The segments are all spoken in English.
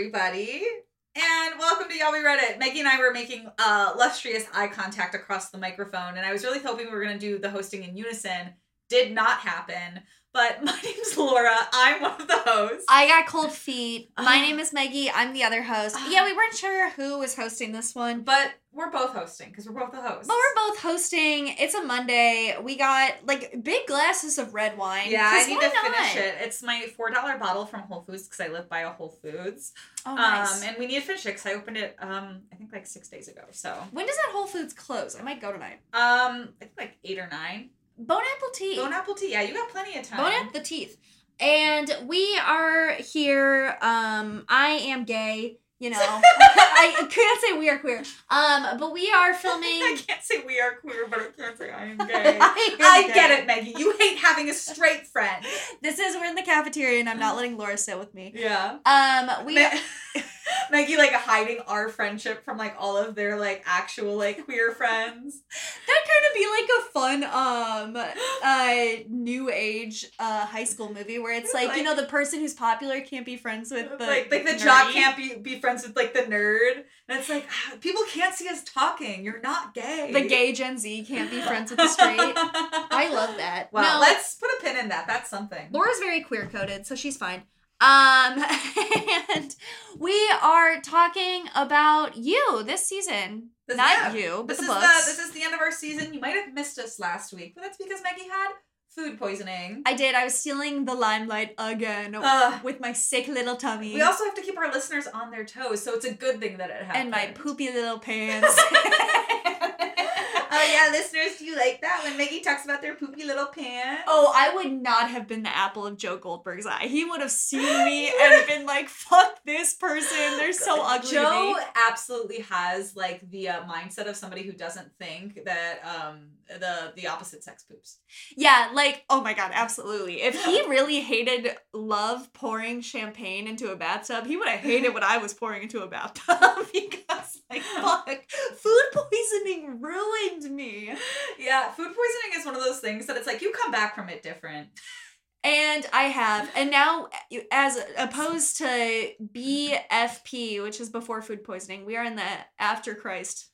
everybody. And welcome to YA We Read It. Meggie and I were making uh, illustrious eye contact across the microphone, and I was really hoping we were going to do the hosting in unison. Did not happen. But my name's Laura. I'm one of the hosts. I got cold feet. My name is Meggie. I'm the other host. Ah. Yeah, we weren't sure who was hosting this one. But we're both hosting because we're both the hosts. But we're both hosting. It's a Monday. We got like big glasses of red wine. yeah, I need to finish it. It's my four dollar bottle from Whole Foods because I live by a Whole Foods. Oh, nice. Um, and we need to finish it because I opened it. Um, I think like six days ago. So, when does that Whole Foods close? I might go tonight. um, I think like eight or nine. Bone apple tea. Bone apple tea. Yeah, you got plenty of time. Bone apple the teeth. And we are here. Um, I am gay. You know, I can't say we are queer. Um, but we are filming. I can't say we are queer, but I can't say I am gay. I I gay. get it, Meggie. You hate having a straight friend. This is we're in the cafeteria, and I'm not letting Laura sit with me. Yeah. Um, we Ma- Meggie like hiding our friendship from like all of their like actual like queer friends. Be like a fun um uh new age uh high school movie where it's like, you know the person who's popular can't be friends with the like like the jock can't be be friends with like the nerd. And it's like ah, people can't see us talking. You're not gay. the gay Gen Z can't be friends with the straight. I love that. Wow, no, let's put a pin in that. That's something. Laura's very queer coded, so she's fine. Um, and we are talking about you this season. This- Not yeah. you, but This the is books. the this is the end of our season. You might have missed us last week, but that's because Meggie had food poisoning. I did. I was stealing the limelight again Ugh. with my sick little tummy we also have to keep our listeners on their toes, so it's a good thing that it happened. and my poopy little pants. oh yeah, listeners, do you like that when Meggie talks about their poopy little pants? Oh, I would not have been the apple of Joe Goldberg's eye. He would have seen me and been like, "Fuck this person. They're so ugly." Joe absolutely has like the uh, mindset of somebody who doesn't think that um the the opposite sex poops. Yeah, like, oh my god, absolutely. If he really hated love pouring champagne into a bathtub, he would have hated what I was pouring into a bathtub because, like, fuck, food poisoning ruined me. Yeah, food poisoning is one of those things that it's like you come back from it different. And I have. And now, as opposed to BFP, which is before food poisoning, we are in the after Christ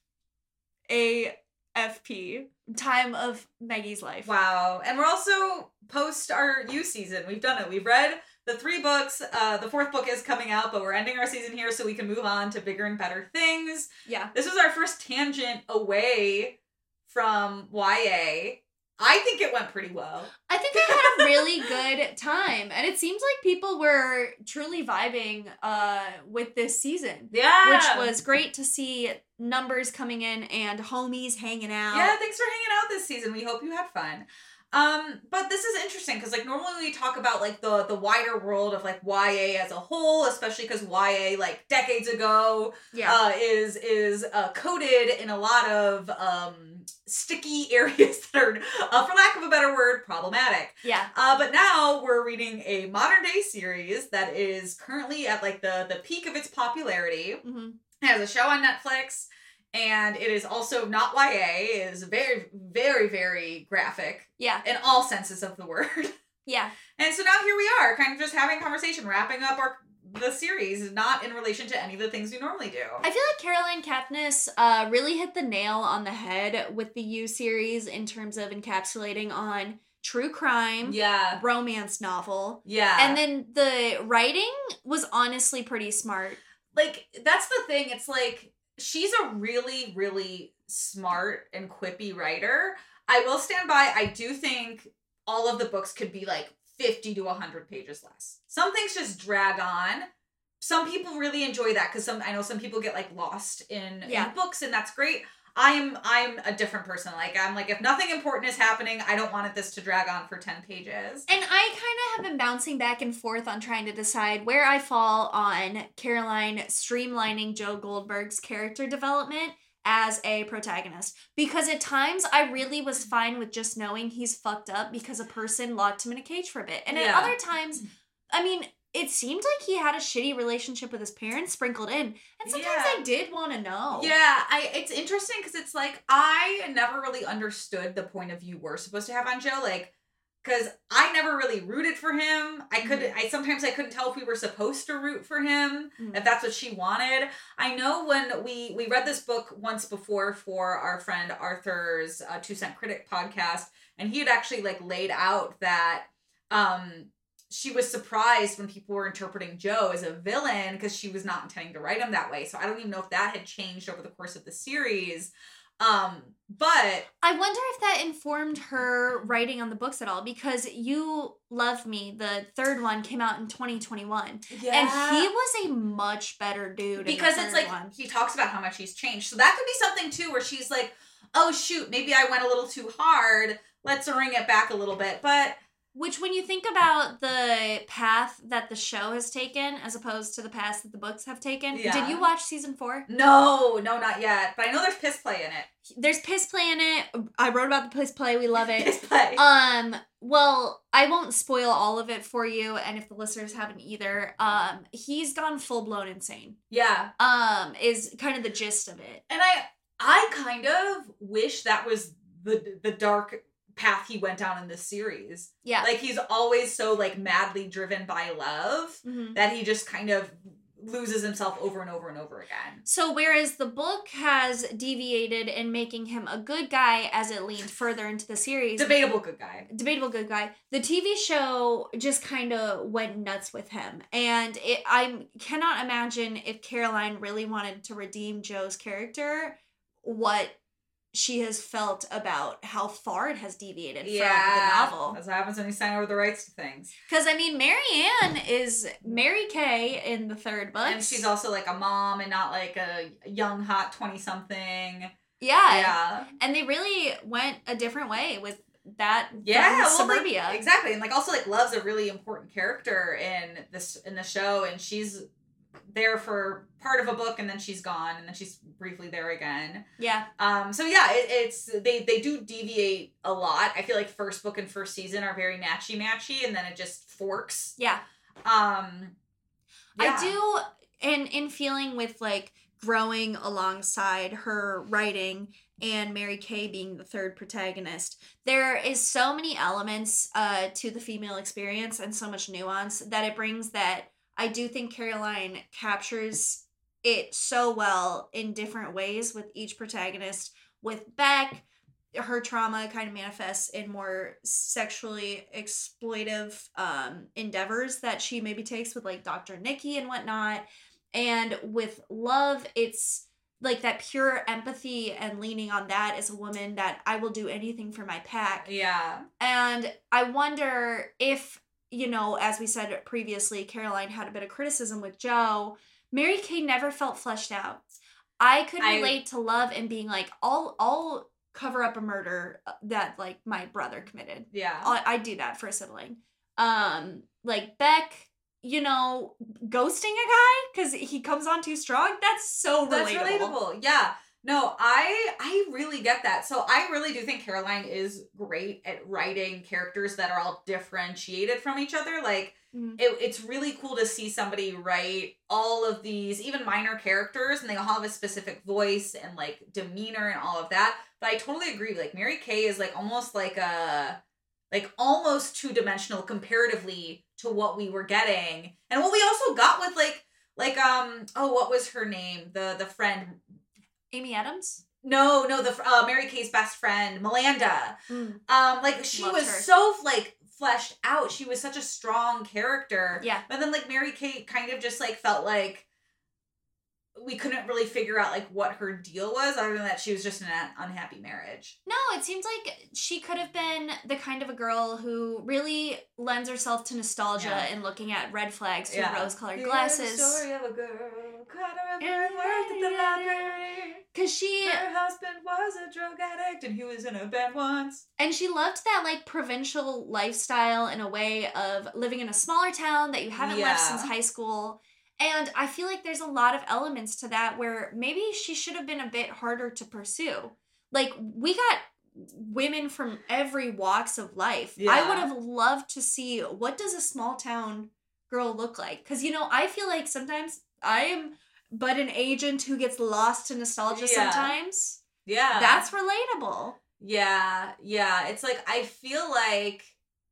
AFP time of Meggie's life. Wow. And we're also post our You season. We've done it. We've read the three books. Uh, the fourth book is coming out, but we're ending our season here so we can move on to bigger and better things. Yeah. This was our first tangent away from YA. I think it went pretty well. I think we had a really good time. And it seems like people were truly vibing uh, with this season. Yeah. Which was great to see numbers coming in and homies hanging out. Yeah, thanks for hanging out this season. We hope you had fun. Um, but this is interesting because like normally we talk about like the the wider world of like YA as a whole, especially because YA like decades ago Yeah. uh, is is uh, coded in a lot of um, sticky areas that are, uh, for lack of a better word, problematic. yeah. Uh, but now we're reading a modern day series that is currently at like the the peak of its popularity. hmm It has a show on Netflix, and it is also not YA. It is very, very, very graphic Yeah. in all senses of the word. Yeah. And so now here we are, kind of just having a conversation, wrapping up our the series, not in relation to any of the things we normally do. I feel like Caroline Kepnes uh, really hit the nail on the head with the You series in terms of encapsulating on true crime, yeah, romance novel. yeah, And then the writing was honestly pretty smart. Like that's the thing. It's like she's a really, really smart and quippy writer. I will stand by. I do think all of the books could be like 50 to 100 pages less. Some things just drag on. Some people really enjoy that because some I know some people get like lost in, Yeah. in books and that's great. I'm I'm a different person. Like I'm like if nothing important is happening, I don't want it this to drag on for 10 pages. And I kind of have been bouncing back and forth on trying to decide where I fall on Caroline streamlining Joe Goldberg's character development as a protagonist. Because at times I really was fine with just knowing he's fucked up because a person locked him in a cage for a bit. And at other times, I mean, it seemed like he had a shitty relationship with his parents sprinkled in. And sometimes Yeah. I did want to know. Yeah, I it's interesting because it's like I never really understood the point of view we're supposed to have on Joe. Like, because I never really rooted for him. I could Mhm. I sometimes I couldn't tell if we were supposed to root for him Mhm. if that's what she wanted. I know when we we read this book once before for our friend Arthur's uh, Two Cent Critic podcast, and he had actually like laid out that um she was surprised when people were interpreting Joe as a villain because she was not intending to write him that way. So I don't even know if that had changed over the course of the series. Um, but I wonder if that informed her writing on the books at all because You Love Me, the third one, came out in 2021. yeah, And he was a much better dude. in the because it's like one. he talks about how much he's changed. So that could be something too where she's like, "Oh shoot, maybe I went a little too hard. Let's ring it back a little bit." But Which, when you think about the path that the show has taken as opposed to the path that the books have taken, Yeah. did you watch season four? no, no, not yet. But I know there's piss play in it. There's piss play in it. I wrote about the piss play. We love it. Piss play. Um, well, I won't spoil all of it for you, and if the listeners haven't either, um, he's gone full blown insane. yeah, Um, is kind of the gist of it. and I I kind of wish that was the the dark path he went down in this series. Yeah. Like he's always so like madly driven by love Mhm. that he just kind of loses himself over and over and over again. So whereas the book has deviated in making him a good guy as it leaned further into the series, Debatable good guy. debatable good guy. The TV show just kind of went nuts with him, and it, I cannot imagine if Caroline really wanted to redeem Joe's character, what she has felt about how far it has deviated from the novel. That's what happens when you sign over the rights to things. Because I mean, Mary Ann is Mary Kay in the third book, And she's also like a mom and not like a young hot 20 something. yeah, Yeah. and they really went a different way with that. Yeah, well, like, exactly. And like also like Love's a really important character in this in the show and she's there for part of a book and then she's gone and then she's briefly there again. yeah, Um so yeah, it, it's they they do deviate a lot. I feel like first book and first season are very matchy matchy and then it just forks. yeah. Um yeah. I do, and in feeling with like growing alongside her writing and Mary Kay being the third protagonist, there is so many elements uh, to the female experience and so much nuance that it brings that I do think Caroline captures it so well in different ways with each protagonist. With Beck, her trauma kind of manifests in more sexually exploitive um, endeavors that she maybe takes with like Dr. Nikki and whatnot. And with love, it's like that pure empathy and leaning on that as a woman that I will do anything for my pack. Yeah. And I wonder if, you know, as we said previously, Caroline had a bit of criticism with Joe. Mary Kay never felt fleshed out. I could I- relate to love and being like, I'll, I'll cover up a murder uh, that like my brother committed. Yeah. I, I do that for a sibling. Um, like Beck, you know, ghosting a guy because he comes on too strong. That's so relatable. That's relatable. Yeah. No, I I really get that. So I really do think Caroline is great at writing characters that are all differentiated from each other. Like Mhm. it, it's really cool to see somebody write all of these even minor characters and they all have a specific voice and like demeanor and all of that. But I totally agree. Like Mary Kay is like almost like a like almost two dimensional comparatively to what we were getting and what we also got with like like um oh what was her name the the friend Amy Adams. no no the uh, Mary Kay's best friend Melanda um like she Loved was her. so like fleshed out she was such a strong character Yeah. but then like Mary Kay kind of just like felt like we couldn't really figure out like what her deal was other than that she was just in an unhappy marriage No, it seems like she could have been the kind of a girl who really lends herself to nostalgia Yeah. and looking at red flags through Yeah. rose-colored glasses. story of a girl caught a river and worked at the library. Cause she Her husband was a drug addict and he was in a band once. and she loved that like provincial lifestyle in a way of living in a smaller town that you haven't left since high school. And I feel like there's a lot of elements to that where maybe she should have been a bit harder to pursue. Like we got women from every walks of life. Yeah. I would have loved to see what does a small town girl look like? Cuz you know, I feel like sometimes I am but an agent who gets lost to nostalgia Yeah. sometimes. Yeah. That's relatable. Yeah, yeah. It's like I feel like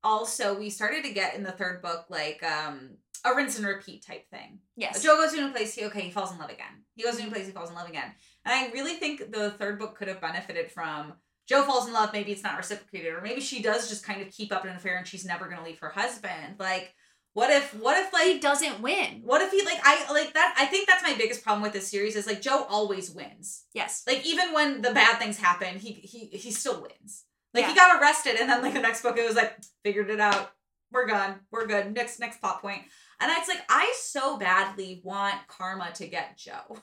also we started to get in the third book like um a rinse and repeat type thing. Yes. Joe goes to a new place, he okay, he falls in love again. He goes to a new mm-hmm. place, he falls in love again. And I really think the third book could have benefited from Joe falls in love, maybe it's not reciprocated, or maybe she does just kind of keep up an affair and she's never gonna leave her husband. Like, what if what if like he doesn't win. what if he like I like that I think that's my biggest problem with this series is like Joe always wins. Yes. Like even when the bad things happen, he he he still wins. Like he got arrested and then like the next book it was like figured it out. We're gone. We're good. Next next plot point. And it's like I so badly want karma to get Joe.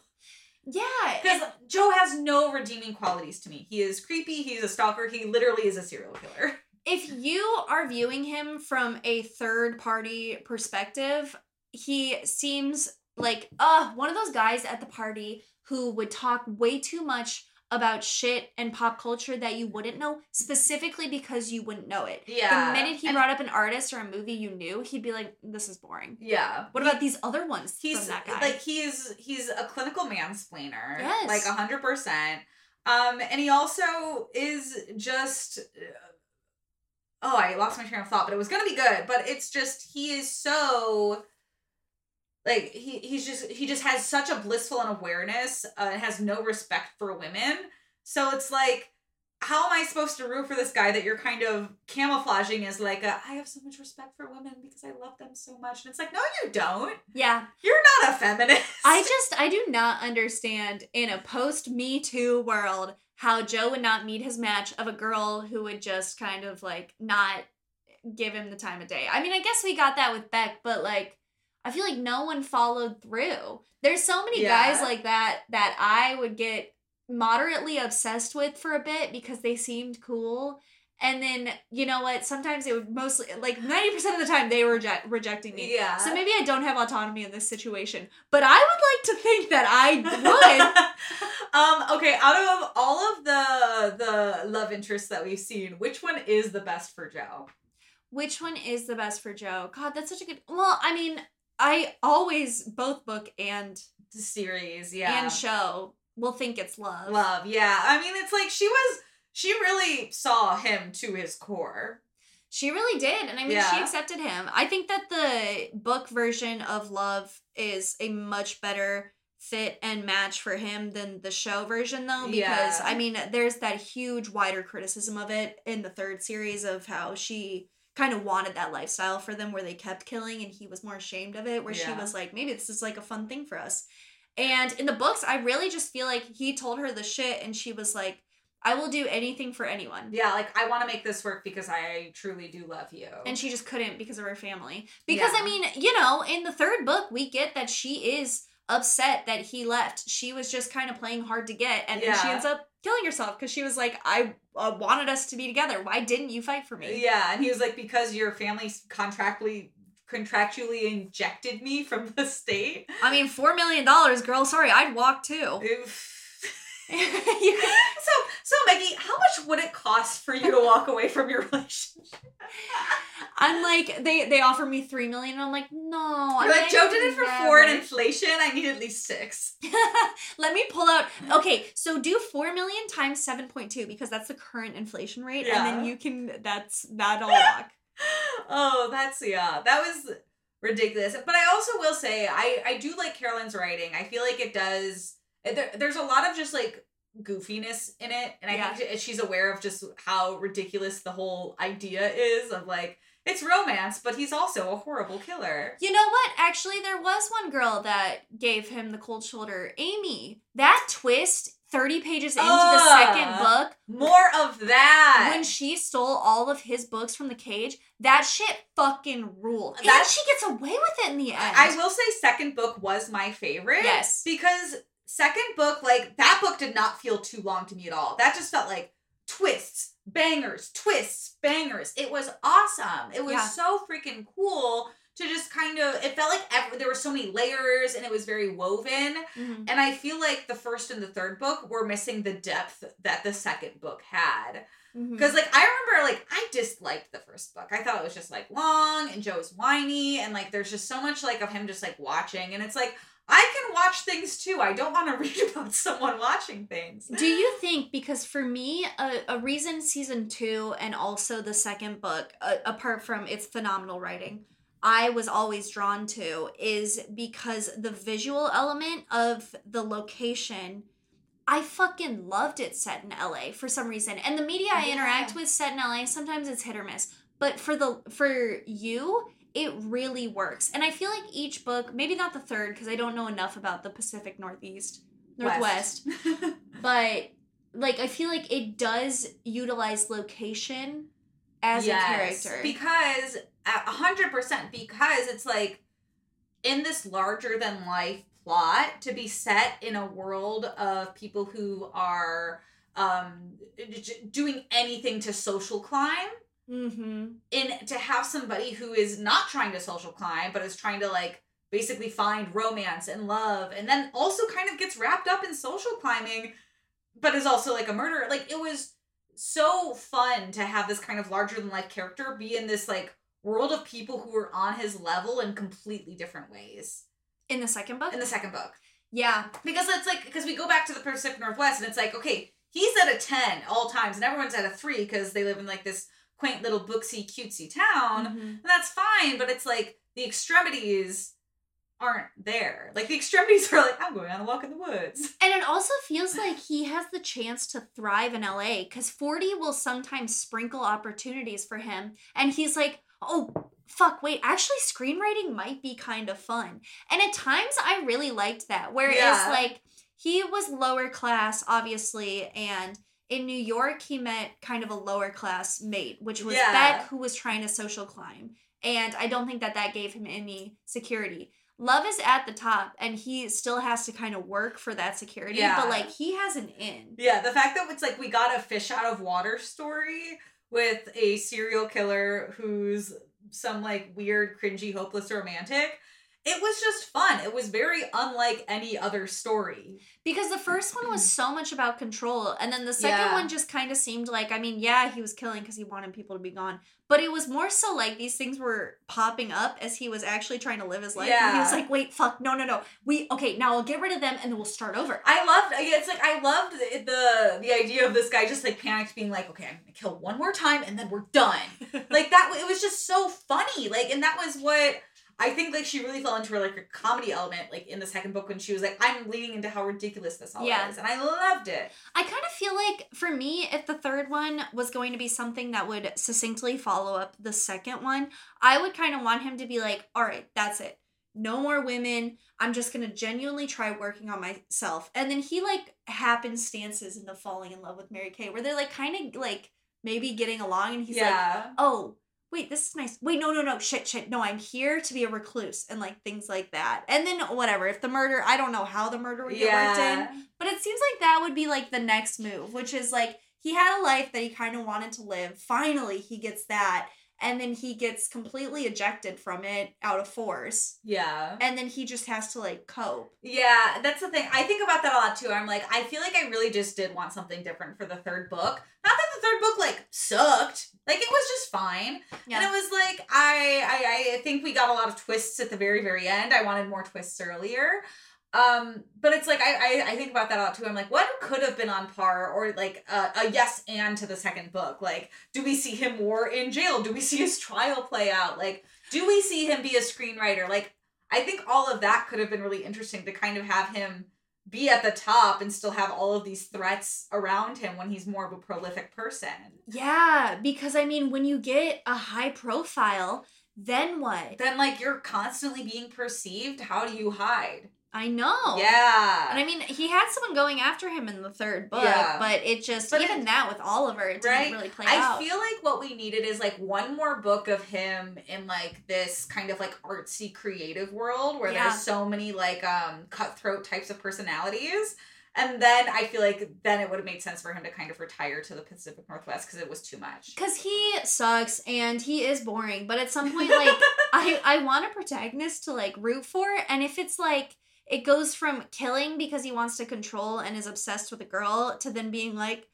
Yeah. Because Joe has no redeeming qualities to me. He is creepy, he's a stalker, he literally is a serial killer. if you are viewing him from a third party perspective, he seems like uh one of those guys at the party who would talk way too much about shit and pop culture that you wouldn't know specifically because you wouldn't know it. Yeah. The minute he And- brought up an artist or a movie you knew, he'd be like, "This is boring." Yeah. What about these other ones he's from that guy? like he's he's a clinical mansplainer Yes. like a hundred percent um and he also is just oh i lost my train of thought but it was gonna be good but it's just he is so like he he's just he just has such a blissful unawareness uh, and has no respect for women so it's like how am I supposed to root for this guy that you're kind of camouflaging as like a, I have so much respect for women because I love them so much and it's like no you don't yeah. you're not a feminist. I just I do not understand in a post Me Too world how Joe would not meet his match of a girl who would just kind of like not give him the time of day. I mean, I guess we got that with Beck, but like I feel like no one followed through. There's so many Yeah. guys like that that I would get moderately obsessed with for a bit because they seemed cool. And then, you know what? Sometimes it would mostly, like 90% of the time, they were reject- rejecting me. yeah. So maybe I don't have autonomy in this situation, but I would like to think that I would. um. Okay. Out of all of the the love interests that we've seen, which one is the best for Joe? Which one is the best for Joe? God, that's such a good. Well, I mean, I always both book and The series, yeah. and show will think it's love. Love, yeah. I mean, it's like she was. She really saw him to his core. She really did, and I mean, she accepted him. I think that the book version of Love is a much better fit and match for him than the show version though because Yeah. I mean there's that huge wider criticism of it in the third series of how she kind of wanted that lifestyle for them where they kept killing and he was more ashamed of it where she was like maybe this is like a fun thing for us. And in the books I really just feel like he told her the shit and she was like I will do anything for anyone. Yeah, like I want to make this work because I truly do love you. and she just couldn't because of her family. Because Yeah. I mean, you know, in the third book, we get that she is upset that he left. She was just kind of playing hard to get, and then she ends up killing herself because she was like, "I uh, wanted us to be together. Why didn't you fight for me?" Yeah, and he was like, because your family contractually contractually injected me from the state. I mean, four million dollars, girl. Sorry, I'd walk too. Oof. So so Meggie, how much would it cost for you to walk away from your relationship? I'm like, they they offer me three million, and I'm like, no. You're like Joe did it for four and inflation. I need at least six. Let me pull out. Okay, so do four million times seven point two because that's the current inflation rate, and then you can. That's that'll walk. oh, that's yeah. That was ridiculous. But I also will say I I do like Carolyn's writing. I feel like it does. There, there's a lot of just like goofiness in it, and I Yeah. think she's aware of just how ridiculous the whole idea is of like it's romance, but he's also a horrible killer. You know what? Actually, there was one girl that gave him the cold shoulder. Amy. That twist, 30 pages into the second book, More of that. when she stole all of his books from the cage, that shit fucking ruled. That- she gets away with it in the end. I will say second book was my favorite. Yes. Because second book, like that book did not feel too long to me at all. That just felt like twists, bangers, twists, bangers. It was awesome. It was Yeah. so freaking cool to just kind of it felt like ev- there were so many layers and it was very woven. Mhm. And I feel like the first and the third book were missing the depth that the second book had. Mhm. Because like I remember like I disliked the first book. I thought it was just like long and Joe's whiny and like there's just so much like of him just like watching and it's like I can watch things too. I don't want to read about someone watching things. Do you think because for me a, a reason season 2 and also the second book uh, apart from its phenomenal writing I was always drawn to is because the visual element of the location I fucking loved it set in LA for some reason. And the media I interact with set in LA sometimes it's hit or miss. But for the for you it really works. And I feel like each book, maybe not the third because I don't know enough about the Pacific Northeast, Northwest, but like I feel like it does utilize location as Yes, a character. because a hundred percent because it's like in this larger than life plot to be set in a world of people who are um doing anything to social climb mm-hmm. in to have somebody who is not trying to social climb but is trying to like basically find romance and love and then also kind of gets wrapped up in social climbing but is also like a murderer like it was so fun to have this kind of larger than life character be in this like world of people who are on his level in completely different ways In the second book? in the second book yeah. because it's like because we go back to the Pacific Northwest and it's like okay he's at a 10 all times and everyone's at a 3 because they live in like this quaint little booksy cutesy town Mhm. and that's fine but it's like the extremities aren't there like the extremities are like i'm going on a walk in the woods And it also feels like he has the chance to thrive in LA because Forty will sometimes sprinkle opportunities for him. And he's like, oh, fuck, wait, actually, screenwriting might be kind of fun. And at times, I really liked that. Whereas, Yeah. like, he was lower class, obviously, and in New York, he met kind of a lower class mate, which was Yeah. Beck, who was trying to social climb. And I don't think that that gave him any security. Love is at the top, and he still has to kind of work for that security. Yeah. But like he has an in. yeah the fact that it's like we got a fish out of water story with a serial killer who's some like weird cringy hopeless romantic it was just fun it was very unlike any other story Because the first one was so much about control, and then the second Yeah. one just kind of seemed like, I mean, yeah, he was killing because he wanted people to be gone, but it was more so like these things were popping up as he was actually trying to live his life. And he was like, wait, fuck, no, no, no. We, okay, now I'll get rid of them and then we'll start over. I loved it's like I loved the, the the idea of this guy just like panicked being like okay I'm gonna kill one more time and then we're done like that it was just so funny like and that was what I think like she really fell into her like a comedy element like in the second book when she was like I'm leaning into how ridiculous this all Yeah. is and I loved it I kind of feel like for me, if the third one was going to be something that would succinctly follow up the second one, I would kind of want him to be like, all right, that's it. No more women. I'm just going to genuinely try working on myself. And then he like happenstances into falling in love with Mary Kay, where they're like kind of like maybe getting along. And he's like, oh, wait, this is nice. Wait, no, no, no, shit, shit. No, I'm here to be a recluse and like things like that. And then whatever. If the murder, I don't know how the murder would get worked in. But it seems like that would be like the next move, which is like he had a life that he kind of wanted to live. Finally, he gets that. And then he gets completely ejected from it out of force. yeah And then he just has to like cope. Yeah, that's the thing. I think about that a lot too. I'm like, I feel like I really just did want something different for the third book. Not that the third book like sucked. Like it was just fine. Yeah. And it was like I, I I think we got a lot of twists at the very very end. I wanted more twists earlier. Um, but it's like I, I I think about that a lot too. I'm like, what could have been on par or like a, a yes and to the second book? Like, do we see him more in jail? Do we see his trial play out? Like, do we see him be a screenwriter? Like, I think all of that could have been really interesting to kind of have him be at the top and still have all of these threats around him when he's more of a prolific person. Yeah, because I mean, when you get a high profile, then what? Then like you're constantly being perceived. How do you hide? I know. Yeah. And I mean, he had someone going after him in the third book, Yeah. but it just, But even it- that with Oliver, it didn't Right? really play I out. feel like what we needed is like one more book of him in like this kind of like artsy creative world where Yeah. there's so many like um cutthroat types of personalities. And then I feel like then it would have made sense for him to kind of retire to the Pacific Northwest because it was too much. Because he sucks and he is boring, but at some point, like, I, I want a protagonist to, like, root for. And if it's, like, it goes from killing because he wants to control and is obsessed with a girl to then being like,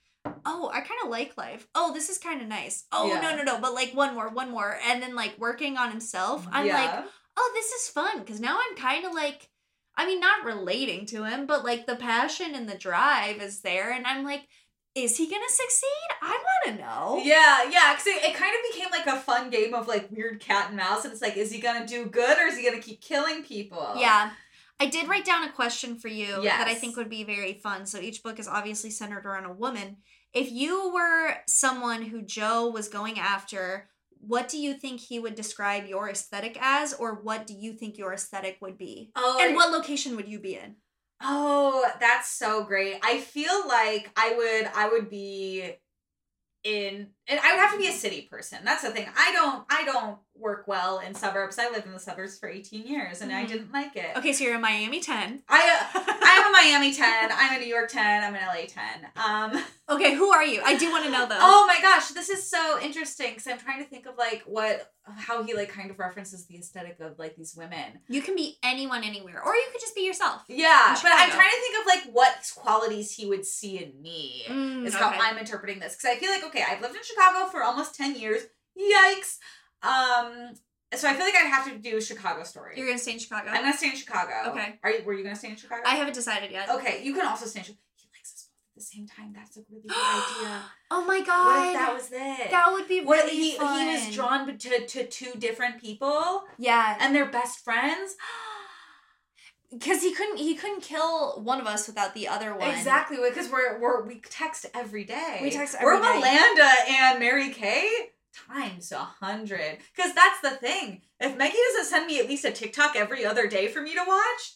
oh, I kind of like life. Oh, this is kind of nice. Oh, Yeah. no, no, no. But, like, one more, one more. And then, like, working on himself. I'm like, oh, this is fun. Because now I'm kind of, like, I mean, not relating to him, but like the passion and the drive is there. And I'm like, is he gonna succeed? I wanna know. Yeah, yeah, because it, it kind of became like a fun game of like weird cat and mouse, and it's like, is he gonna do good or is he gonna keep killing people? Yeah. I did write down a question for you that I think would be very fun. So each book is obviously centered around a woman. If you were someone who Joe was going after, what do you think he would describe your aesthetic as, or what do you think your aesthetic would be? Oh, And what location would you be in? Oh, that's so great. I feel like I would I would be in and I would have to be a city person. That's the thing. I don't I don't work well in suburbs. I lived in the suburbs for 18 years and I Mhm. didn't like it. Okay, so you're a Miami 10. I I'm a Miami 10, I'm a New York 10, I'm an LA 10. Um Okay, who are you? I do want to know though. Oh my gosh, this is so interesting because I'm trying to think of like what how he like kind of references the aesthetic of like these women. You can be anyone anywhere, or you could just be yourself. Yeah, but I'm trying to think of like what qualities he would see in me. Mm, is how. I'm interpreting this because I feel like okay, I've lived in Chicago for almost ten years. Yikes! Um, so I feel like I have to do a Chicago story. You're gonna stay in Chicago. I'm gonna stay in Chicago. Okay. Are you? Were you gonna stay in Chicago? I haven't decided yet. Okay, you can also stay in Chicago. He likes us both at the same time. That's a really good idea. Oh my god. What if that was it? That would be what really he fun. he was drawn to to two different people Yeah, and they're best friends. because he couldn't he couldn't kill one of us without the other one. Exactly, because we're we're we text every day. We text We're every day. Melanda and Mary Kay times a hundred. Because that's the thing. If Meggie doesn't send me at least a TikTok every other day for me to watch,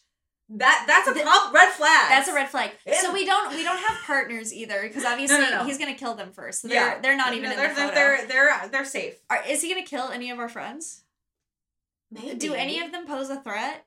that that's a Th- prob- red flag. That's a red flag. It- So we don't we don't have partners either because obviously no. he's gonna kill them first. So they're Yeah. they're not even No, they're, the they're, photo. they're they're they're safe. Are, is he gonna kill any of our friends? Maybe. Do any of them pose a threat?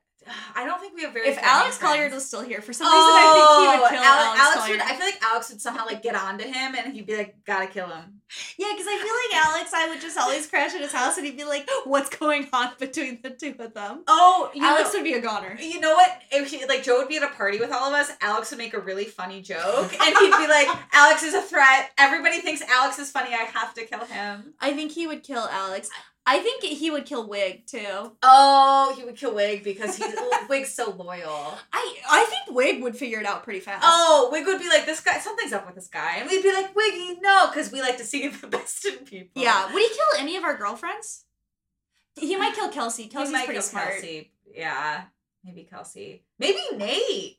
I don't think we have very. If Alex friends. Colliard was still here, for some reason I think he would oh, kill Oh, Alex, Alex would. I feel like Alex would somehow like get onto him, and he'd be like, "Gotta kill him." Yeah, because I feel like Alex, I would just always crash at his house and he'd be like, "What's going on between the two of them?" Oh, you Alex know, would be a goner. you know what? If he, like Joe would be at a party with all of us, Alex would make a really funny joke, and he'd be like, "Alex is a threat. Everybody thinks Alex is funny. I have to kill him." I think he would kill Alex. I think he would kill Wig too. Oh, he would kill Wig because he's Wig's so loyal. I I think Wig would figure it out pretty fast. Oh, Wig would be like, "This guy, something's up with this guy," and we'd be like, "Wiggy, no," because we like to see the best in people. yeah. Would he kill any of our girlfriends? He might kill Kelsey. Kelsey's might pretty kill smart. Kelsey. Yeah, maybe Kelsey. Maybe Nate.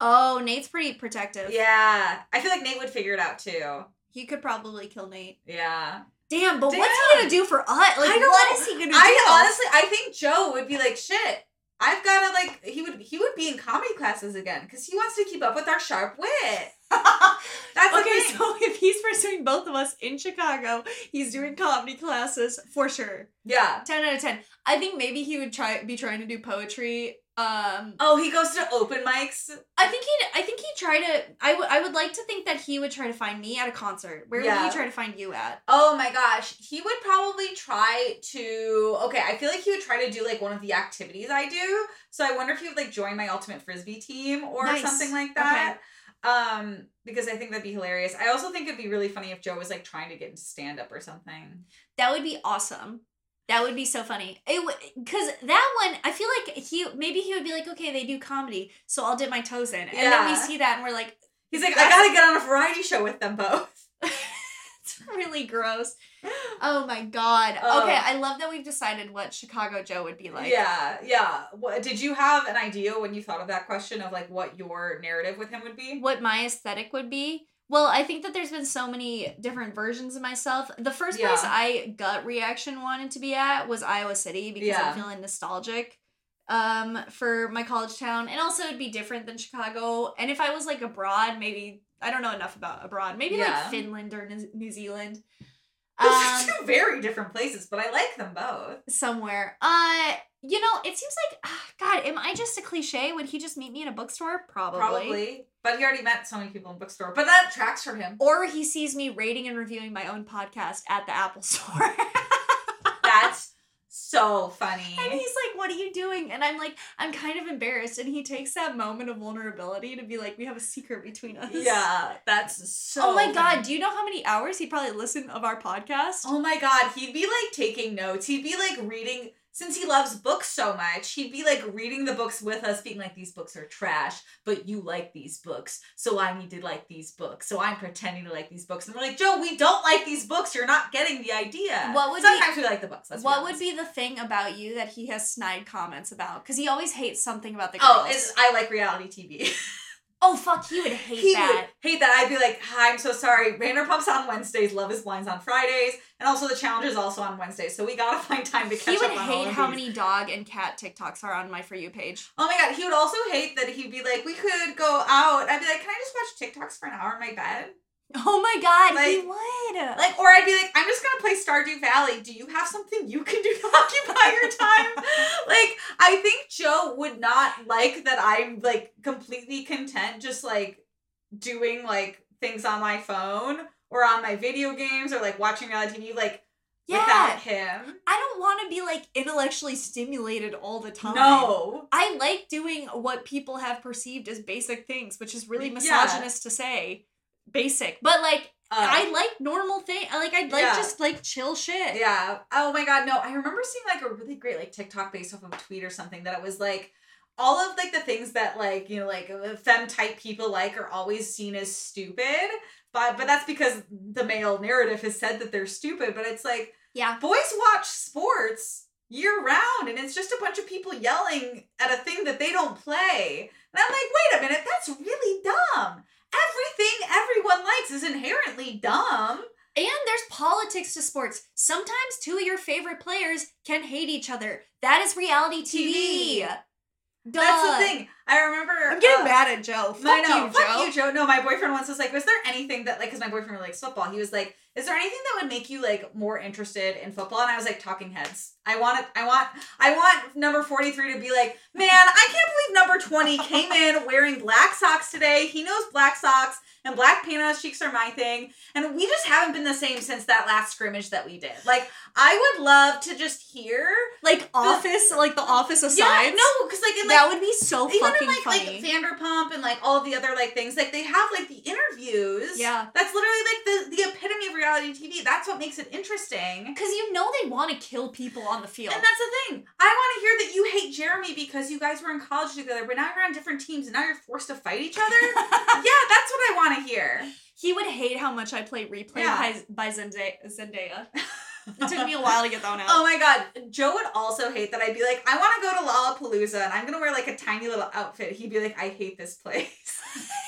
Oh, Nate's pretty protective. Yeah, I feel like Nate would figure it out too. He could probably kill Nate. Yeah. Damn, but what's he gonna do for us? Like, what he gonna do? I honestly, I think Joe would be like, shit. I've gotta like, he would he would be in comedy classes again because he wants to keep up with our sharp wit. That's okay, so if he's pursuing both of us in Chicago, he's doing comedy classes for sure. yeah. Ten out of ten. I think maybe he would try be trying to do poetry. Um, Oh, he goes to open mics. I think he. I think he try to. I would. I would like to think that he would try to find me at a concert. Where would he try to find you at? Oh my gosh, he would probably try to. Okay, I feel like he would try to do like one of the activities I do. So I wonder if he would like join my ultimate frisbee team or Nice. something like that. Um, because I think that'd be hilarious. I also think it'd be really funny if Joe was like trying to get into stand up or something. That would be awesome. That would be so funny. It would because that one. I feel like he maybe he would be like, okay, they do comedy, so I'll dip my toes in, and then we see that and we're like, He's like, I gotta get on a variety show with them both. it's really gross. Oh my god. Oh. Okay, um, I love that we've decided what Chicago Joe would be like. yeah, yeah. What, did you have an idea when you thought of that question of like what your narrative with him would be? What my aesthetic would be. Well, I think that there's been so many different versions of myself. The first Yeah. place I gut reaction wanted to be at was Iowa City because Yeah. I'm feeling nostalgic um for my college town and also it'd be different than Chicago. And if I was like abroad, maybe I don't know enough about abroad. Maybe Yeah. like Finland or New Zealand. Those Um, two very different places, but I like them both. somewhere. Uh, you know, it seems like ah, God. Am I just a cliche? Would he just meet me in a bookstore? Probably. Probably. But he already met so many people in bookstore. But that tracks for him. Or he sees me rating and reviewing my own podcast at the Apple Store. That's so funny. and he's like, "What are you doing?" And I'm like, "I'm kind of embarrassed." And he takes that moment of vulnerability to be like, "We have a secret between us." Yeah, that's so. oh my god, do you know how many hours he probably listened of our podcast? Oh my god, he'd be like taking notes. He'd be like reading. Since he loves books so much, he'd be like reading the books with us, being like, These books are trash, but you like these books, so I need to like these books. So I'm pretending to like these books. And we're like, Joe, we don't like these books. You're not getting the idea. What would be- Sometimes we like the books. What would be the thing about you that he has snide comments about? Because he always hates something about the oh, girls. Oh, it's, I like reality TV. oh fuck, he would hate he that. would hate that. I'd be like, Hi, I'm so sorry. Vanderpump's on Wednesdays, Love is Blind's on Fridays, and also the challenge is also on Wednesdays. So we gotta find time to catch up." He would up hate how these. many dog and cat TikToks are on my for you page. Oh my god, he would also hate that he'd be like, we could go out. I'd be like, can I just watch TikToks for an hour in my bed? Oh my god, he Like- would. Like, or I'd be like, I'm just gonna play Stardew Valley. Do you have something you can do to occupy your time? like, I think Joe would not like that I'm like completely content just like doing like things on my phone or on my video games or like watching reality TV like yeah. without him. I don't want to be like intellectually stimulated all the time. No. I like doing what people have perceived as basic things, which is really Yeah. misogynist to say. Basic. But like Uh, I like normal thing. I Like I'd like Yeah. just like chill shit. Yeah. Oh my god, no. I remember seeing like a really great like TikTok based off of a tweet or something that it was like all of like the things that like, you know, like uh, femme type people like are always seen as stupid. But but that's because the male narrative has said that they're stupid, but it's like Yeah. boys watch sports year round and it's just a bunch of people yelling at a thing that they don't play. And I'm like, wait a minute, that's really dumb. Everything everyone likes is inherently dumb. And there's politics to sports. Sometimes two of your favorite players can hate each other. That is reality TV. TV. Duh. That's the thing. I remember. I'm getting uh, mad at Joe. Fuck I know. you, Fuck Joe. you, Joe. No, my boyfriend once was like, was there anything that like, because my boyfriend really likes football. He was like, is there anything that would make you like more interested in football? And I was like, Talking Heads. I want it. I want. I want number forty three to be like, man, I can't believe number twenty came in wearing black socks today. He knows black socks and black paint on his cheeks are my thing, and we just haven't been the same since that last scrimmage that we did. Like, I would love to just hear. Like Office, like the Office aside. Yeah, no, because like in like that would be so even fucking in like funny. like Vanderpump and like all the other like things, like they have like the interviews. Yeah. That's literally like the the epitome of reality TV. That's what makes it interesting. Because you know they want to kill people on the field. And that's the thing. I want to hear that you hate Jeremy because you guys were in college together, but now you're on different teams and now you're forced to fight each other. yeah, that's what I want to hear. he would hate how much I play replay Yeah. by, by Zendaya. Zendaya. It took me a while to get that one out. Oh my god, Joe would also hate that I'd be like, I want to go to Lollapalooza and I'm gonna wear like a tiny little outfit. He'd be like, I hate this place.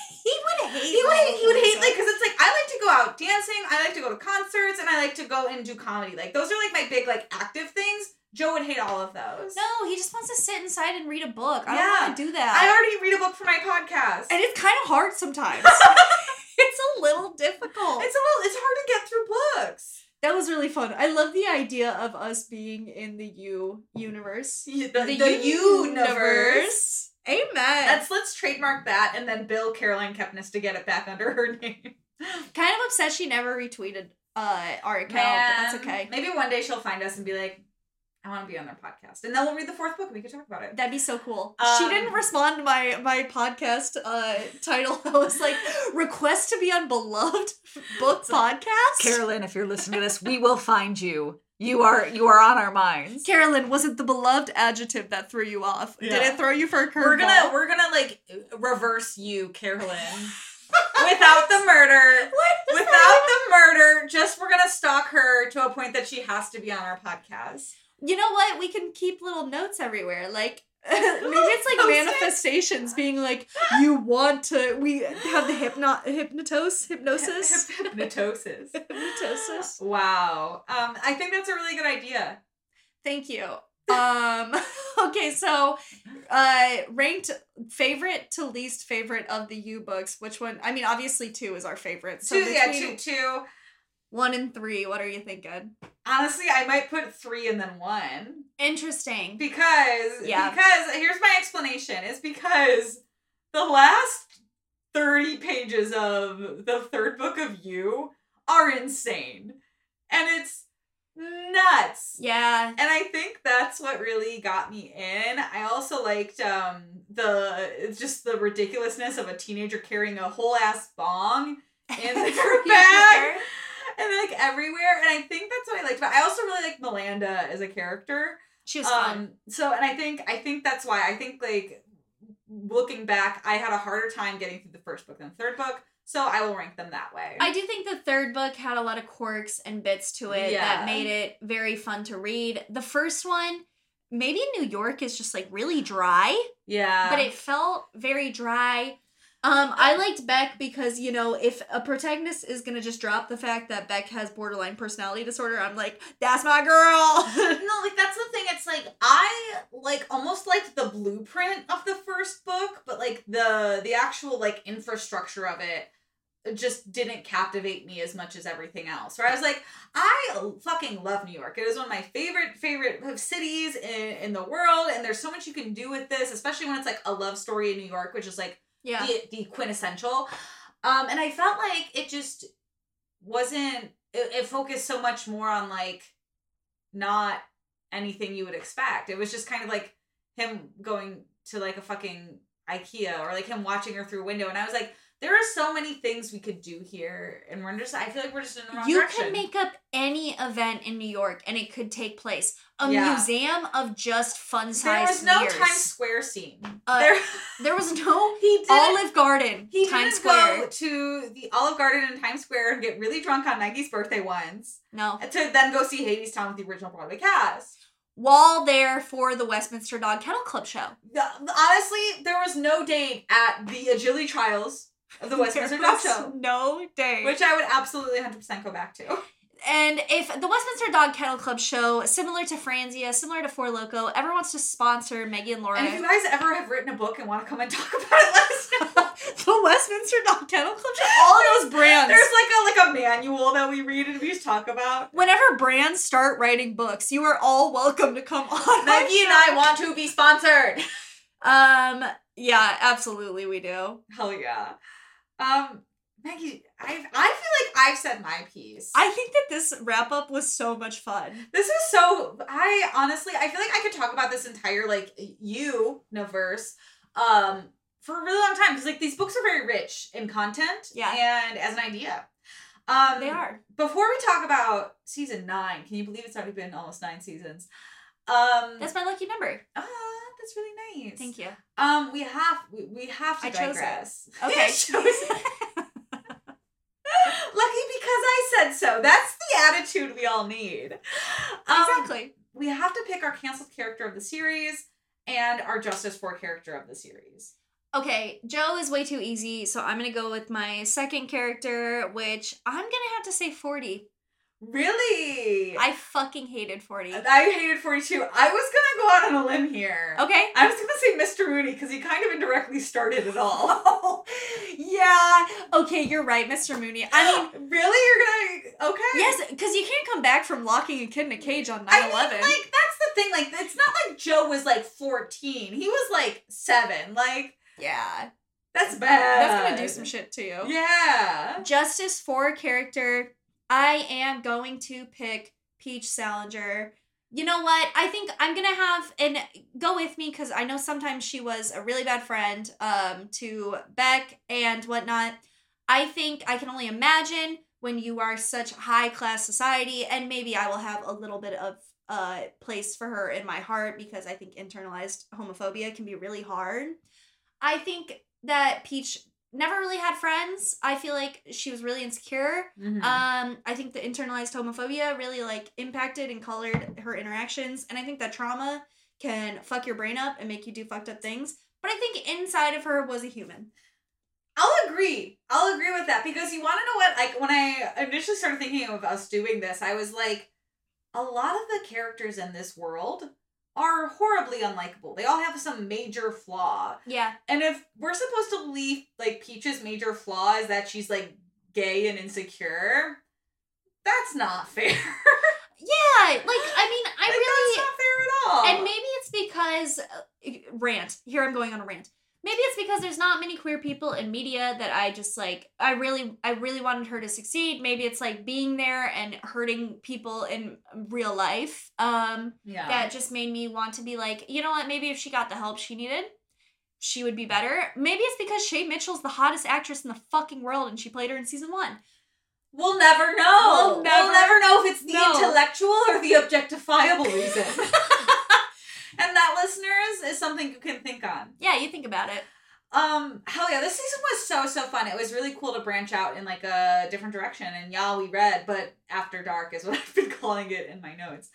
he would hate. He would hate, he would hate like because it's like I like to go out dancing, I like to go to concerts, and I like to go and do comedy. Like those are like my big like active things. Joe would hate all of those. No, he just wants to sit inside and read a book. I Yeah. don't want to do that. I already read a book for my podcast. and it's kind of hard sometimes. it's a little difficult. it's a little it's hard to get through books. that was really fun. I love the idea of us being in the You universe. The, the, universe. Amen. That's let's trademark that and then bill Caroline Kepnes to get it back under her name. kind of upset she never retweeted uh our account, but that's okay. Maybe one day she'll find us and be like, I want to be on their podcast. And then we'll read the fourth book and we can talk about it. That'd be so cool. Um, she didn't respond to my my podcast uh title. I was like, request to be on beloved book podcast. Carolyn, if you're listening to this, we will find you. You are you are on our minds. Carolyn, was it the beloved adjective that threw you off? Did it throw you for a curveball? We're gonna we're gonna like reverse you, Carolyn. Without the murder. What is Without that? the murder, just we're gonna stalk her to a point that she has to be on our podcast. You know what? We can keep little notes everywhere. Like maybe it's like manifestations being like you want to we have the hypno hypnotos hypnosis Hypnotosis. hypnosis. Wow. Um, I think that's a really good idea. Thank you. Um okay, so uh ranked favorite to least favorite of the You books. Which one? I mean, obviously two is our favorite. So two, yeah, two, two. one and three, what are you thinking? Honestly, I might put three and then one. Interesting. Because Yeah. because here's my explanation. Is because the last 30 pages of the third book of you are insane. And it's nuts. Yeah. And I think that's what really got me in. I also liked um the just the ridiculousness of a teenager carrying a whole ass bong in their bag and like everywhere. And I think that's what I liked. But I also really like Melanda as a character. She was fun. Um, so and I think I think that's why I think like looking back, I had a harder time getting through the first book than the third book. So I will rank them that way. I do think the third book had a lot of quirks and bits to it Yeah. that made it very fun to read. The first one, maybe New York is just like really dry, yeah. but it felt very dry. Um, I liked Beck because you know if a protagonist is gonna just drop the fact that Beck has borderline personality disorder, I'm like, that's my girl. no, like that's the thing. It's like I like almost liked the blueprint of the first book, but like the the actual like infrastructure of it just didn't captivate me as much as everything else. Where I was like, I fucking love New York. It is one of my favorite favorite cities in, in the world, and there's so much you can do with this, especially when it's like a love story in New York, which is like yeah, the, the quintessential. Um, and I felt like it just wasn't. It, it focused so much more on like not anything you would expect. It was just kind of like him going to like a fucking IKEA or like him watching her through a window, and I was like, there are so many things we could do here, and we're just. I feel like we're just in the wrong direction. you direction. could make up any event in New York and it could take place. A Yeah. museum of just fun there sized was no mirrors. Times Square scene. Uh, there, There was no he. Olive Garden, He Times Square. go to the Olive Garden in Times Square and get really drunk on Meggie's birthday once. No. to then go see Hadestown with the original Broadway cast. Wall there for the Westminster Dog Kennel Club show. Honestly, there was no date at the Agility Trials of the Westminster Dog Show, No day. which I would absolutely 100% go back to. and if the Westminster Dog Kennel Club show, similar to Franzia, similar to Four Loco, ever wants to sponsor Meggie and Laura, And if you guys ever have written a book and want to come and talk about it, let us know. the Westminster Dog Kennel Club show, all those brands. There's like a like a manual that we read and we just talk about. Whenever brands start writing books, you are all welcome to come on. Meggie and I want to be sponsored. Um, yeah, absolutely, we do. Hell yeah. Um, Meggie, I I feel like I've said my piece. I think that this wrap up was so much fun. This is so. I honestly, I feel like I could talk about this entire like you universe, um, for a really long time because like these books are very rich in content, Yeah. and as an idea. Um, They are. Before we talk about season nine, can you believe it's already been almost nine seasons? Um, That's my lucky number. ah, that's really nice. Thank you. Um, we have we, we have to I chose it. digress. Okay. Chose. Lucky because I said so. That's the attitude we all need. Um, exactly. we have to pick our canceled character of the series and our Justice for character of the series. Okay, Joe is way too easy, so I'm gonna go with my second character, which I'm gonna have to say Forty. Really? I fucking hated Forty. I hated 42. I was gonna go out on a limb here. Okay. I was gonna say Mr. Mooney because he kind of indirectly started it all. yeah. Okay, you're right, Mr. Mooney. I mean, really? You're gonna okay? yes, because you can't come back from locking a kid in a cage on 9 I mean, 11. like that's the thing. Like it's not like Joe was like 14. He was like seven. Like yeah. that's bad. That's gonna do some shit to you. Yeah. Justice for character, I am going to pick Peach Salinger. You know what? I think I'm gonna have and go with me because I know sometimes she was a really bad friend um to Beck and whatnot. I think I can only imagine when you are such high class society, and maybe I will have a little bit of uh place for her in my heart because I think internalized homophobia can be really hard. I think that Peach never really had friends. I feel like she was really insecure. Mhm. Um, I think the internalized homophobia really like impacted and colored her interactions, and I think that trauma can fuck your brain up and make you do fucked up things. But I think inside of her was a human. I'll agree. I'll agree with that because you want to know what? Like when I initially started thinking of us doing this, I was like, a lot of the characters in this world are horribly unlikable. They all have some major flaw. Yeah, And if we're supposed to believe like Peach's major flaw is that she's like gay and insecure, that's not fair. yeah. Like I mean, I Like, really that's not fair at all. And maybe it's because uh, rant. Here I'm going on a rant. Maybe it's because there's not many queer people in media that I just like I really I really wanted her to succeed. Maybe it's like being there and hurting people in real life. Um yeah. that just made me want to be like, you know what, maybe if she got the help she needed, she would be better. Maybe it's because Shay Mitchell's the hottest actress in the fucking world and she played her in season 1. We'll never know. We'll never know if it's the know. intellectual or the objectifiable reason. and that, listeners, is something you can think on. Yeah, you think about it. Um, hell yeah, this season was so so fun. It was really cool to branch out in like a different direction. And y'all, we read, but after dark is what I've been calling it in my notes.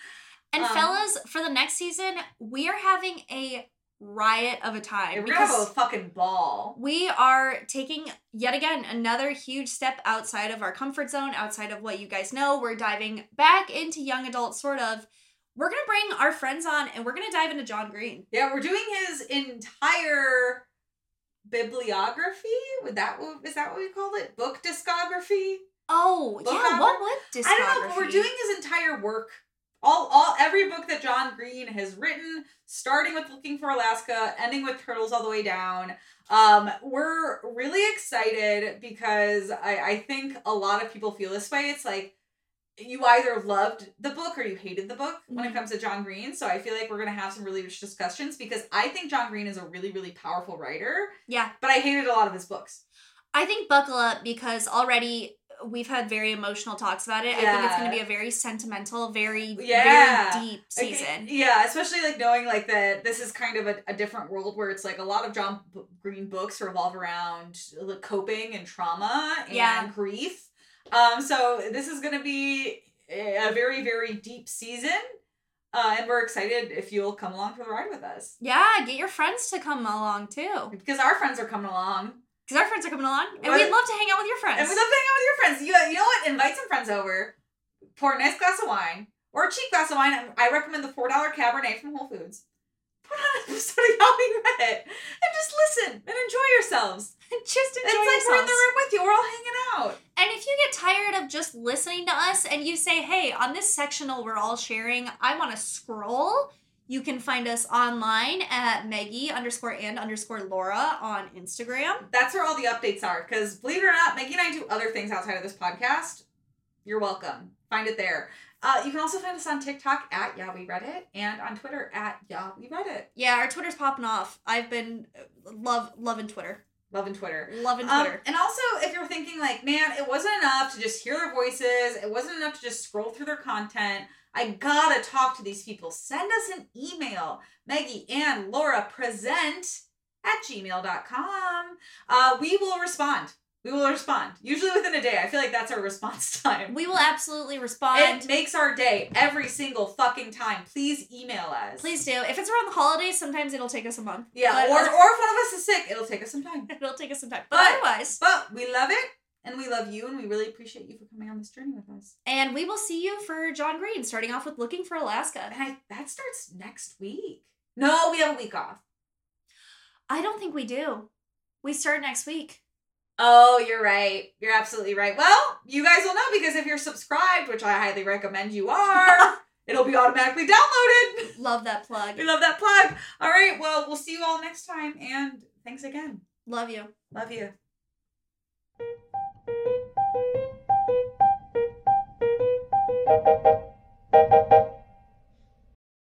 And Um, fellas, for the next season, we are having a riot of a time. We're gonna have a fucking ball. we are taking yet again another huge step outside of our comfort zone, outside of what you guys know. We're diving back into young adult, sort of. We're gonna bring our friends on and we're gonna dive into John Green. Yeah, we're doing his entire bibliography. Would that is that what we call it? Book discography. Oh, Book yeah, what would discography? I don't know, but we're doing his entire work. All, all, every book that John Green has written, starting with Looking for Alaska, ending with Turtles All the Way Down. Um, we're really excited because I, I think a lot of people feel this way. It's like you either loved the book or you hated the book when it Mhm. comes to John Green. So I feel like we're gonna have some really rich discussions because I think John Green is a really, really powerful writer, Yeah, but I hated a lot of his books. I think buckle up because already we've had very emotional talks about it. I think it's going to be a very sentimental, very Yeah. very deep season. yeah, especially like knowing like that this is kind of a, a different world where it's like a lot of John B- Green books revolve around like, coping and trauma and Yeah. grief. Um, so this is gonna be a very very deep season, uh, and we're excited if you'll come along for the ride with us Yeah, get your friends to come along too. because our friends are coming along. Because our friends are coming along. And What- we'd love to hang out with your friends. And we love to hang out with your friends. You, you know what? Invite some friends over. Pour a nice glass of wine or a cheap glass of wine. I recommend the four dollar Cabernet from Whole Foods. Put on an episode of Read and just listen and enjoy yourselves. and Just enjoy it's like we're in the room with you. We're all hanging out. And if you get tired of just listening to us and you say, hey, on this sectional we're all sharing, I want to scroll, you can find us online at Meggie underscore and underscore Laura on Instagram. That's where all the updates are. Because believe it or not, Meggie and I do other things outside of this podcast. You're welcome. Find it there. Uh, you can also find us on TikTok at YA We Read It and on Twitter at YA We Read It. Yeah, our Twitter's popping off. I've been uh, love loving Twitter. Loving Twitter. Loving Um, Twitter. and also, if you're thinking like, man, it wasn't enough to just hear their voices, it wasn't enough to just scroll through their content. I gotta talk to these people. Send us an email. Meggie and Laura present at gmail.com. Uh, we will respond. We will respond. Usually within a day. I feel like that's our response time. we will absolutely respond. It makes our day every single fucking time. Please email us. Please do. If it's around the holidays, sometimes it'll take us a month. Yeah, But- or, or if one of us is sick, it'll take us some time. it'll take us some time. But But- otherwise, But we love it and we love you and we really appreciate you for coming on this journey with us. and we will see you for John Green, starting off with Looking for Alaska. And I that starts next week. No, we have a week off. I don't think we do. We start next week. Oh, you're right. You're absolutely right. Well, you guys will know because if you're subscribed, which I highly recommend you are, it'll be automatically downloaded. Love that plug. We love that plug. All right. Well, we'll see you all next time. And thanks again. Love you. Love you. you.